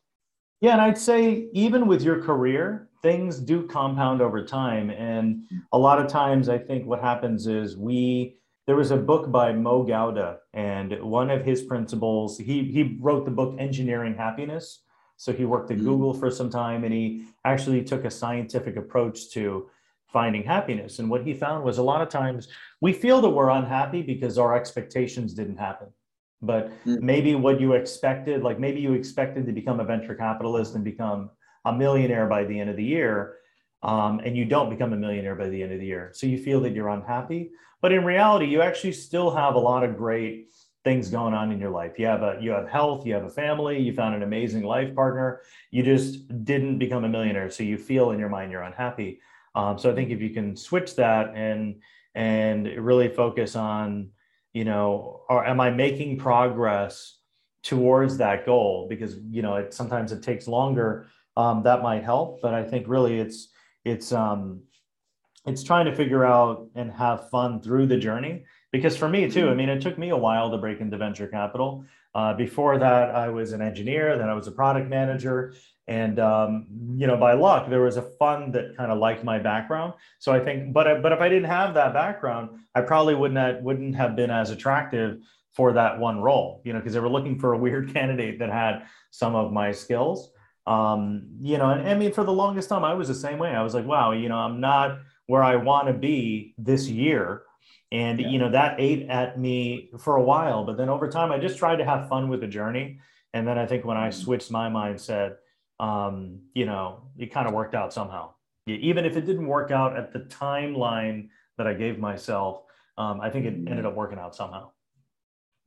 Yeah, and I'd say even with your career, things do compound over time. And a lot of times, I think what happens is we, there was a book by Mo Gawdat, and one of his principles, he, he wrote the book Engineering Happiness. So he worked at mm-hmm. Google for some time and he actually took a scientific approach to finding happiness. And what he found was a lot of times we feel that we're unhappy because our expectations didn't happen but mm. maybe what you expected, like maybe you expected to become a venture capitalist and become a millionaire by the end of the year, um, and you don't become a millionaire by the end of the year. So you feel that you're unhappy, but in reality, you actually still have a lot of great things going on in your life. You have a you have health, you have a family, you found an amazing life partner. You just didn't become a millionaire, so you feel in your mind you're unhappy. Um, so I think if you can switch that and and really focus on you know, or am I making progress towards that goal? Because you know, it sometimes it takes longer. Um, that might help, but I think really it's it's um, it's trying to figure out and have fun through the journey. Because for me too, I mean, it took me a while to break into venture capital. Uh, before that, I was an engineer, then I was a product manager, and um, you know by luck there was a fund that kind of liked my background. So i think but but if i didn't have that background i probably wouldn't have, wouldn't have been as attractive for that one role you know because they were looking for a weird candidate that had some of my skills. Um, you know and i mean for the longest time i was the same way. I was like wow you know i'm not where i want to be this year. And yeah. you know that ate at me for a while. But then over time i just tried to have fun with the journey. And then i think when i mm-hmm. switched my mindset um, you know, it kind of worked out somehow. Even if it didn't work out at the timeline that I gave myself, um, I think it ended up working out somehow.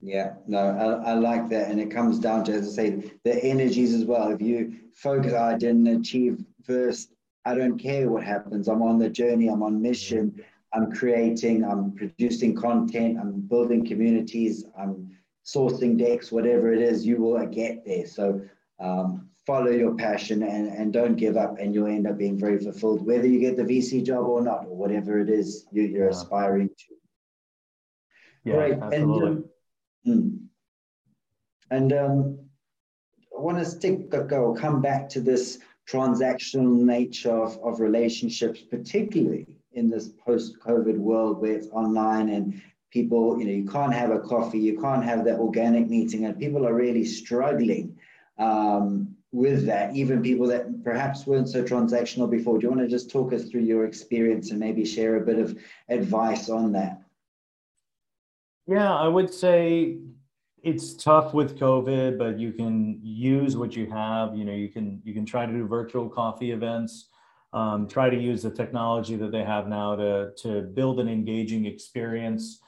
Yeah, no, I, I, like that. And it comes down to, as I say, the energies as well. If you focus, I didn't achieve first, I don't care what happens. I'm on the journey, I'm on mission, I'm creating, I'm producing content, I'm building communities, I'm sourcing decks, whatever it is, you will get there. So um, follow your passion and, and don't give up and you'll end up being very fulfilled whether you get the vc job or not or whatever it is you, you're yeah. aspiring to yeah Great. absolutely. and, um, hmm. and um, i want to stick go come back to this transactional nature of, of relationships particularly in this post-covid world where it's online and people you know you can't have a coffee you can't have that organic meeting and people are really struggling um, with that, even people that perhaps weren't so transactional before. Do you want to just talk us through your experience and maybe share a bit of advice on that? Yeah, I would say it's tough with COVID, but you can use what you have. You know, you can you can try to do virtual coffee events. Um, try to use the technology that they have now to to build an engaging experience.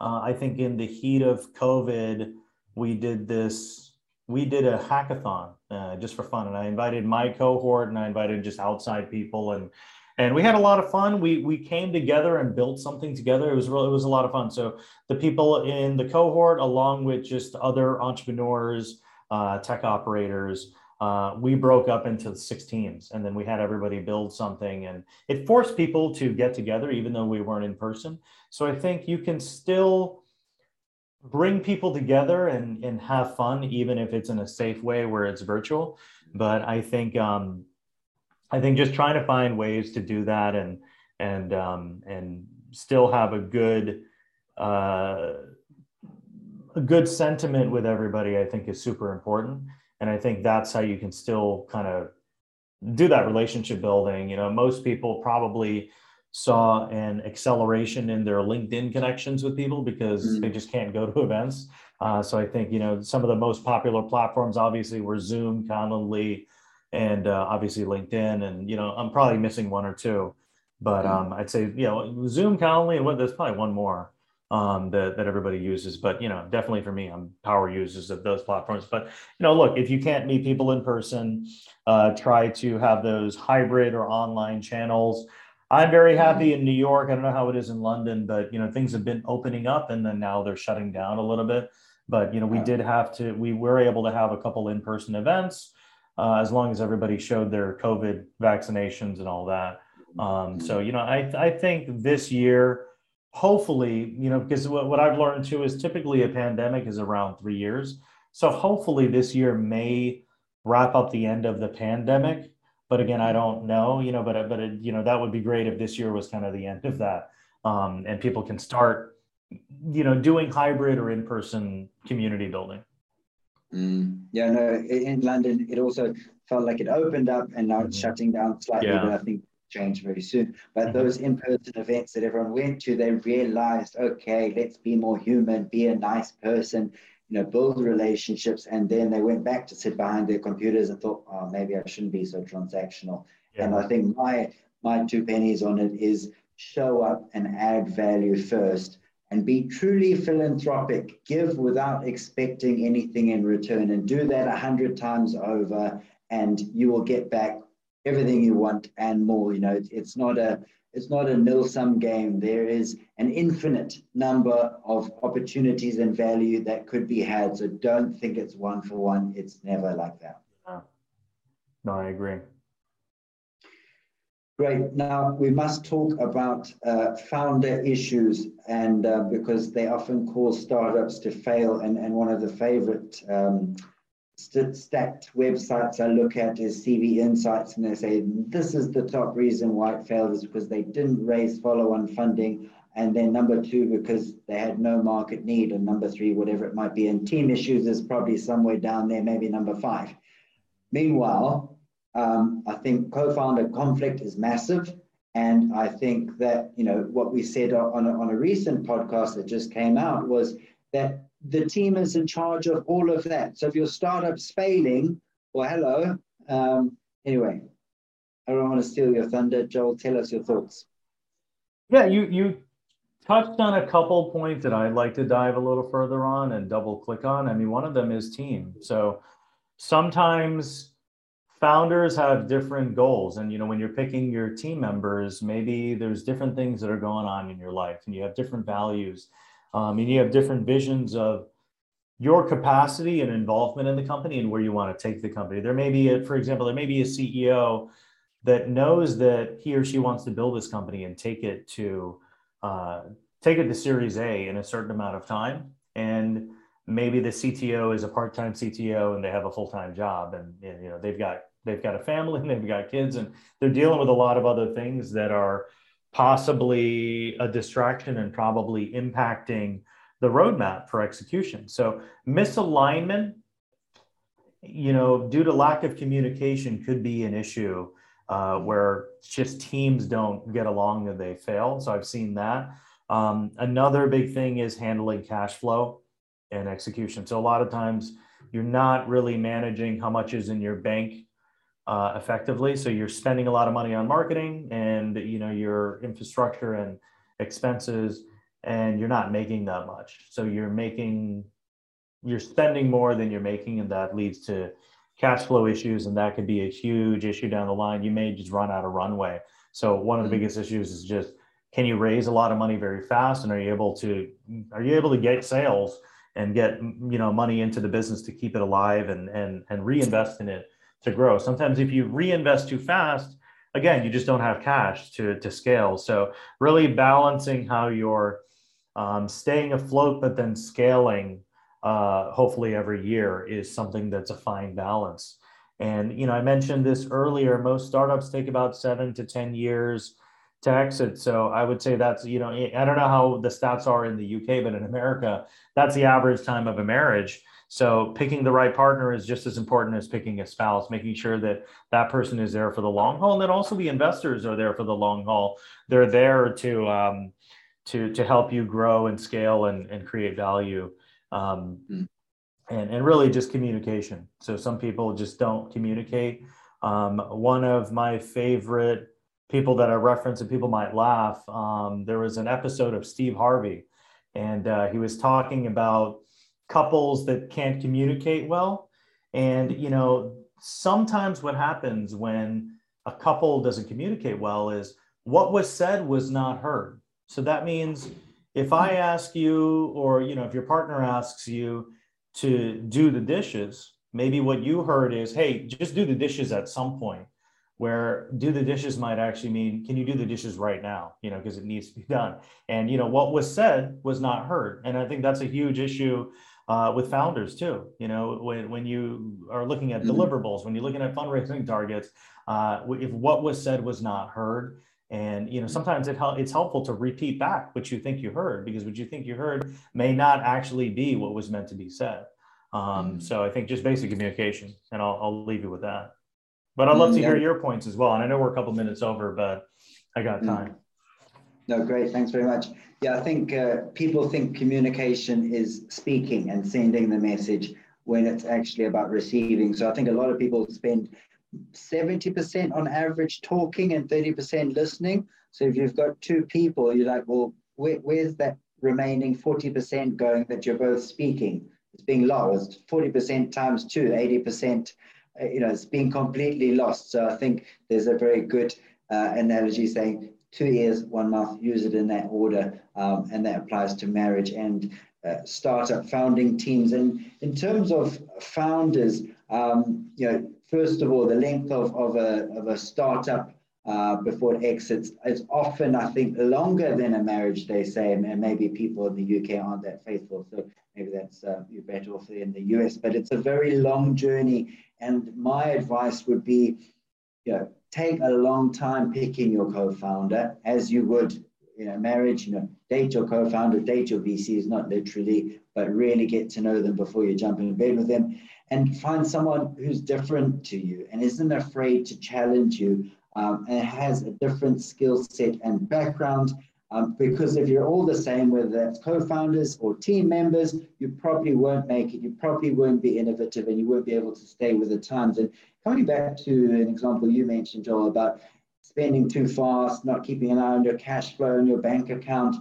Uh, I think in the heat of COVID, we did this. We did a hackathon uh, just for fun, and I invited my cohort, and I invited just outside people, and and we had a lot of fun. We we came together and built something together. It was really it was a lot of fun. So the people in the cohort, along with just other entrepreneurs, uh, tech operators, uh, we broke up into six teams, and then we had everybody build something, and it forced people to get together, even though we weren't in person. So I think you can still bring people together and and have fun, even if it's in a safe way where it's virtual. But I think. Um, I think just trying to find ways to do that and and um, and still have a good uh, a good sentiment with everybody, I think is super important. And I think that's how you can still kind of do that relationship building. You know, most people probably saw an acceleration in their LinkedIn connections with people because mm-hmm. they just can't go to events. Uh, so I think you know some of the most popular platforms obviously were Zoom, Calendly, and uh, obviously LinkedIn. And you know, I'm probably missing one or two, but mm-hmm. um, I'd say you know Zoom, Calendly, and what, there's probably one more um, that that everybody uses. But you know, definitely for me, I'm power users of those platforms. But you know, look, if you can't meet people in person, uh, try to have those hybrid or online channels. I'm very happy in New York. I don't know how it is in London, but you know, things have been opening up, and then now they're shutting down a little bit. But you know, we did have to. We were able to have a couple in-person events uh, as long as everybody showed their COVID vaccinations and all that. Um, so, you know, I, I think this year, hopefully, you know, because what, what I've learned too is typically a pandemic is around three years. So hopefully this year may wrap up the end of the pandemic. But again, I don't know, you know, but, but it, you know, that would be great if this year was kind of the end of that. Um, and people can start, you know, doing hybrid or in-person community building. Mm. Yeah, no, in London, it also felt like it opened up and now it's mm-hmm. shutting down slightly, yeah. but I think change very soon. But mm-hmm. those in-person events that everyone went to, they realized, okay, let's be more human, be a nice person, you know, build relationships. And then they went back to sit behind their computers and thought, oh, maybe I shouldn't be so transactional. Yeah. And I think my my two pennies on it is show up and add value first and be truly philanthropic. Give without expecting anything in return and do that a hundred times over, and you will get back everything you want and more. You know, it's not a it's not a nil sum game. There is an infinite number of opportunities and value that could be had. So don't think it's one for one. It's never like that. No, I agree. Great. Now we must talk about uh, founder issues, and uh, because they often cause startups to fail. And, and one of the favorite um, st- stacked websites I look at is CB Insights, and they say this is the top reason why it failed is because they didn't raise follow-on funding, and then number two because they had no market need, and number three whatever it might be. And team issues is probably somewhere down there, maybe number five. Meanwhile, um, I think co-founder conflict is massive. And I think that, you know, what we said on a, on a recent podcast that just came out was that the team is in charge of all of that. So if your startup's failing, well, hello. Um, anyway, I don't want to steal your thunder. Joel, tell us your thoughts. Yeah, you you touched on a couple points that I'd like to dive a little further on and double click on. I mean, one of them is team. So sometimes founders have different goals and you know when you're picking your team members maybe there's different things that are going on in your life and you have different values um, and you have different visions of your capacity and involvement in the company and where you want to take the company. There may be a, for example there may be a ceo that knows that he or she wants to build this company and take it to uh, take it to series a in a certain amount of time. And maybe the cto is a part-time cto and they have a full-time job and you know they've got they've got a family and they've got kids and they're dealing with a lot of other things that are possibly a distraction and probably impacting the roadmap for execution. So misalignment you know, due to lack of communication, could be an issue uh, where just teams don't get along and they fail. So I've seen that. Um, another big thing is handling cash flow and execution. So a lot of times you're not really managing how much is in your bank uh, effectively. So you're spending a lot of money on marketing and you know your infrastructure and expenses, and you're not making that much. So you're making you're spending more than you're making, and that leads to cash flow issues, and that could be a huge issue down the line. You may just run out of runway. So one of the mm-hmm. biggest issues is just can you raise a lot of money very fast, and are you able to are you able to get sales and get you know money into the business to keep it alive and and and reinvest in it to grow. Sometimes if you reinvest too fast, again, you just don't have cash to to scale. So really balancing how you're um, staying afloat, but then scaling uh, hopefully every year is something that's a fine balance. And you know, I mentioned this earlier. Most startups take about seven to ten years to exit. So I would say that's you know, I don't know how the stats are in the UK, but in America, that's the average time of a marriage. So picking the right partner is just as important as picking a spouse, making sure that that person is there for the long haul, and that also the investors are there for the long haul. They're there to um, to to help you grow and scale and, and create value. Um, mm. and, and really just communication. So some people just don't communicate. Um, one of my favorite people that I reference and people might laugh. Um, there was an episode of Steve Harvey, and uh, he was talking about couples that can't communicate well. And, you know, sometimes what happens when a couple doesn't communicate well is what was said was not heard. So that means if I ask you, or, you know, if your partner asks you to do the dishes, maybe what you heard is, hey, just do the dishes at some point where do the dishes might actually mean can you do the dishes right now you know because it needs to be done and you know what was said was not heard and i think that's a huge issue uh, with founders too. You know, when, when you are looking at mm-hmm. deliverables, when you're looking at fundraising targets, uh, if what was said was not heard, and you know, sometimes it it's helpful to repeat back what you think you heard because what you think you heard may not actually be what was meant to be said. Um, mm-hmm. So I think just basic communication, and I'll, I'll leave you with that. But I'd love to mm-hmm. hear your points as well. And I know we're a couple minutes over, but I got time. No, great. Thanks very much. Yeah, I think uh, people think communication is speaking and sending the message when it's actually about receiving. So I think a lot of people spend 70% on average talking and 30% listening. So if you've got two people, you're like, well, where, where's that remaining 40% going that you're both speaking? It's being lost. 40% times two, 80%, uh, you know, it's being completely lost. So I think there's a very good uh, analogy saying two years, one month, use it in that order. Um, and that applies to marriage and uh, startup founding teams. And in terms of founders, um, you know, first of all, the length of, of, a, of a startup uh, before it exits is often, I think, longer than a marriage, they say, and maybe people in the UK aren't that faithful. So maybe that's uh, you're better off in the US, but it's a very long journey. And my advice would be, you know, take a long time picking your co-founder as you would in a marriage, you know, date your co-founder, date your VCs, not literally, but really get to know them before you jump in bed with them and find someone who's different to you and isn't afraid to challenge you um, and has a different skill set and background um, because if you're all the same, whether that's co-founders or team members, you probably won't make it. You probably won't be innovative, and you won't be able to stay with the times. And coming back to an example you mentioned, Joel, about spending too fast, not keeping an eye on your cash flow and your bank account.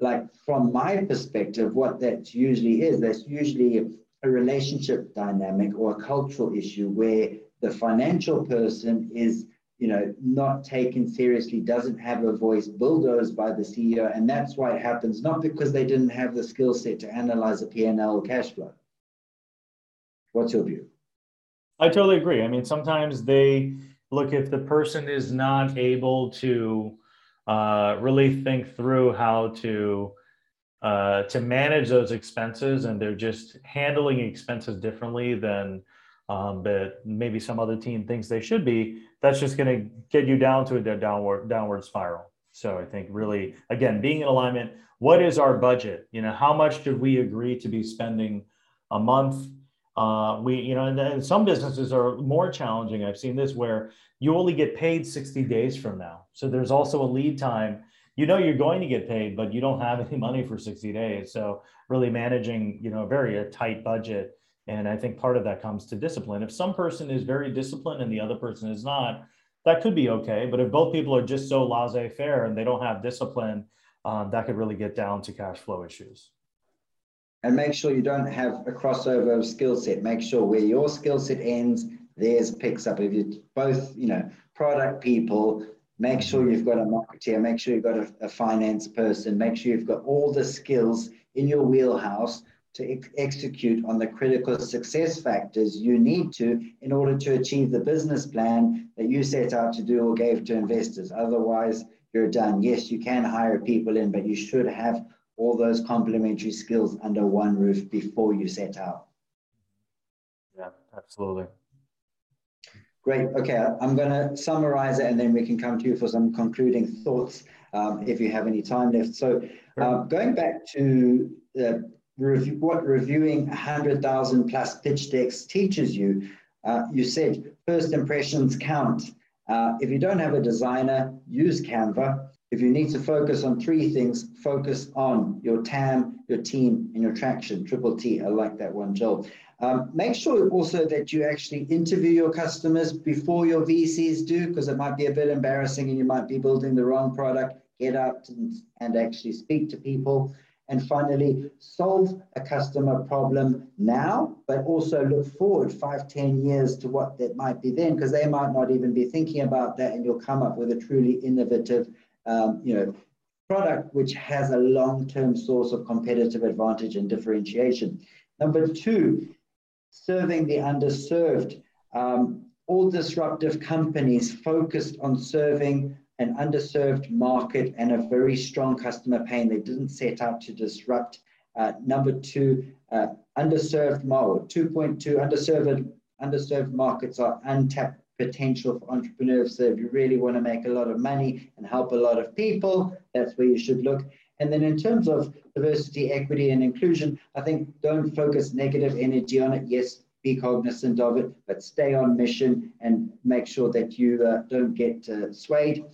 Like from my perspective, what that usually is, that's usually a relationship dynamic or a cultural issue where the financial person is you know, not taken seriously, doesn't have a voice, bulldozed by the CEO. And that's why it happens, not because they didn't have the skill set to analyze a P&L cash flow. What's your view? I totally agree. I mean, sometimes they look if the person is not able to uh, really think through how to uh, to manage those expenses, and they're just handling expenses differently than um, that maybe some other team thinks they should be, that's just going to get you down to a downward downward spiral. So I think really, again, being in alignment. What is our budget? You know, how much did we agree to be spending a month? Uh, we, you know, and, and some businesses are more challenging. I've seen this where you only get paid 60 days from now. So there's also a lead time. You know you're going to get paid, but you don't have any money for 60 days. So really managing, you know, very a tight budget. And I think part of that comes to discipline. If some person is very disciplined and the other person is not, that could be okay. But if both people are just so laissez-faire and they don't have discipline, um, that could really get down to cash flow issues. And make sure you don't have a crossover of skill set. Make sure where your skill set ends, theirs picks up. If you're both, you know, product people, make sure you've got a marketer, make sure you've got a, a finance person, make sure you've got all the skills in your wheelhouse to ex- execute on the critical success factors you need to in order to achieve the business plan that you set out to do or gave to investors. Otherwise, you're done. Yes, you can hire people in, but you should have all those complementary skills under one roof before you set out. Yeah, absolutely. Great. Okay, I'm going to summarize it and then we can come to you for some concluding thoughts um, if you have any time left. So, uh, going back to the review, what reviewing 100,000 plus pitch decks teaches you, uh, you said first impressions count. Uh, if you don't have a designer, use Canva. If you need to focus on three things, focus on your TAM, your team, and your traction. Triple T. I like that one, Joel. Um, make sure also that you actually interview your customers before your VCs do, because it might be a bit embarrassing and you might be building the wrong product. Get out and, and actually speak to people. And finally, solve a customer problem now, but also look forward five, ten years to what that might be then, because they might not even be thinking about that, and you'll come up with a truly innovative, um, you know, product which has a long-term source of competitive advantage and differentiation. Number two, serving the underserved. Um, all disruptive companies focused on serving an underserved market and a very strong customer pain. They didn't set out to disrupt. Uh, number two, uh, underserved market. 2.2, underserved, underserved markets are untapped potential for entrepreneurs. So if you really want to make a lot of money and help a lot of people, that's where you should look. And then in terms of diversity, equity, and inclusion, I think don't focus negative energy on it. Yes, be cognizant of it, but stay on mission and make sure that you uh, don't get uh, swayed.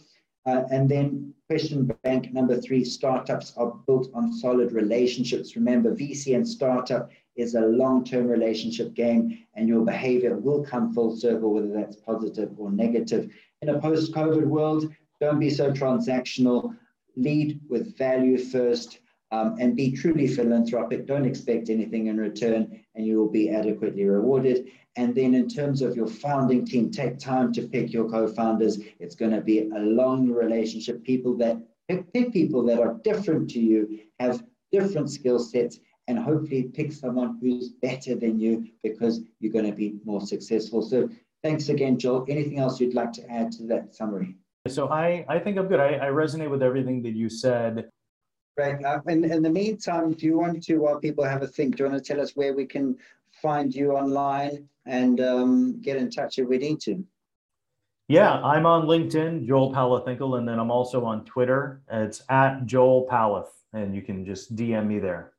Uh, and then question bank number three, startups are built on solid relationships. Remember, VC and startup is a long-term relationship game and your behavior will come full circle, whether that's positive or negative. In a post-COVID world, don't be so transactional. Lead with value first um, and be truly philanthropic. Don't expect anything in return and you will be adequately rewarded. And then, in terms of your founding team, take time to pick your co founders. It's going to be a long relationship. People that pick, pick people that are different to you, have different skill sets, and hopefully pick someone who's better than you because you're going to be more successful. So, thanks again, Joel. Anything else you'd like to add to that summary? So, I, I think I'm good. I, I resonate with everything that you said. Right. Uh, in, in the meantime, do you want to, while people have a think, do you want to tell us where we can find you online and um, get in touch if we need to? Yeah, I'm on LinkedIn, Joel Palathingal, and then I'm also on Twitter. It's at Joel Palath, and you can just DM me there.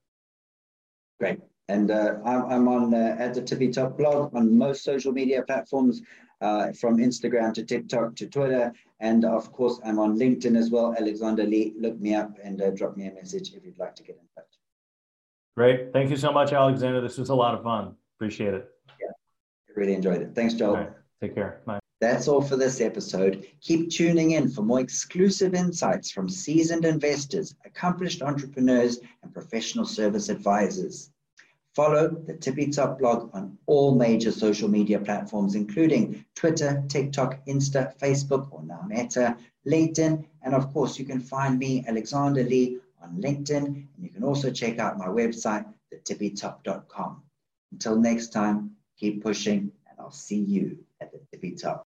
Great. And uh, I'm, I'm on uh, at the Tippy Top blog on most social media platforms, uh, from Instagram to TikTok to Twitter. And of course, I'm on LinkedIn as well. Alexander Lee, look me up and uh, drop me a message if you'd like to get in touch. Great. Thank you so much, Alexander. This was a lot of fun. Appreciate it. Yeah, really enjoyed it. Thanks, Joel. Right. Take care. Bye. That's all for this episode. Keep tuning in for more exclusive insights from seasoned investors, accomplished entrepreneurs, and professional service advisors. Follow the Tippy Top blog on all major social media platforms, including Twitter, TikTok, Insta, Facebook, or now Meta, LinkedIn, and of course, you can find me, Alexander Lee, on LinkedIn, and you can also check out my website, thetippytop.com. Until next time, keep pushing, and I'll see you at the tippy top.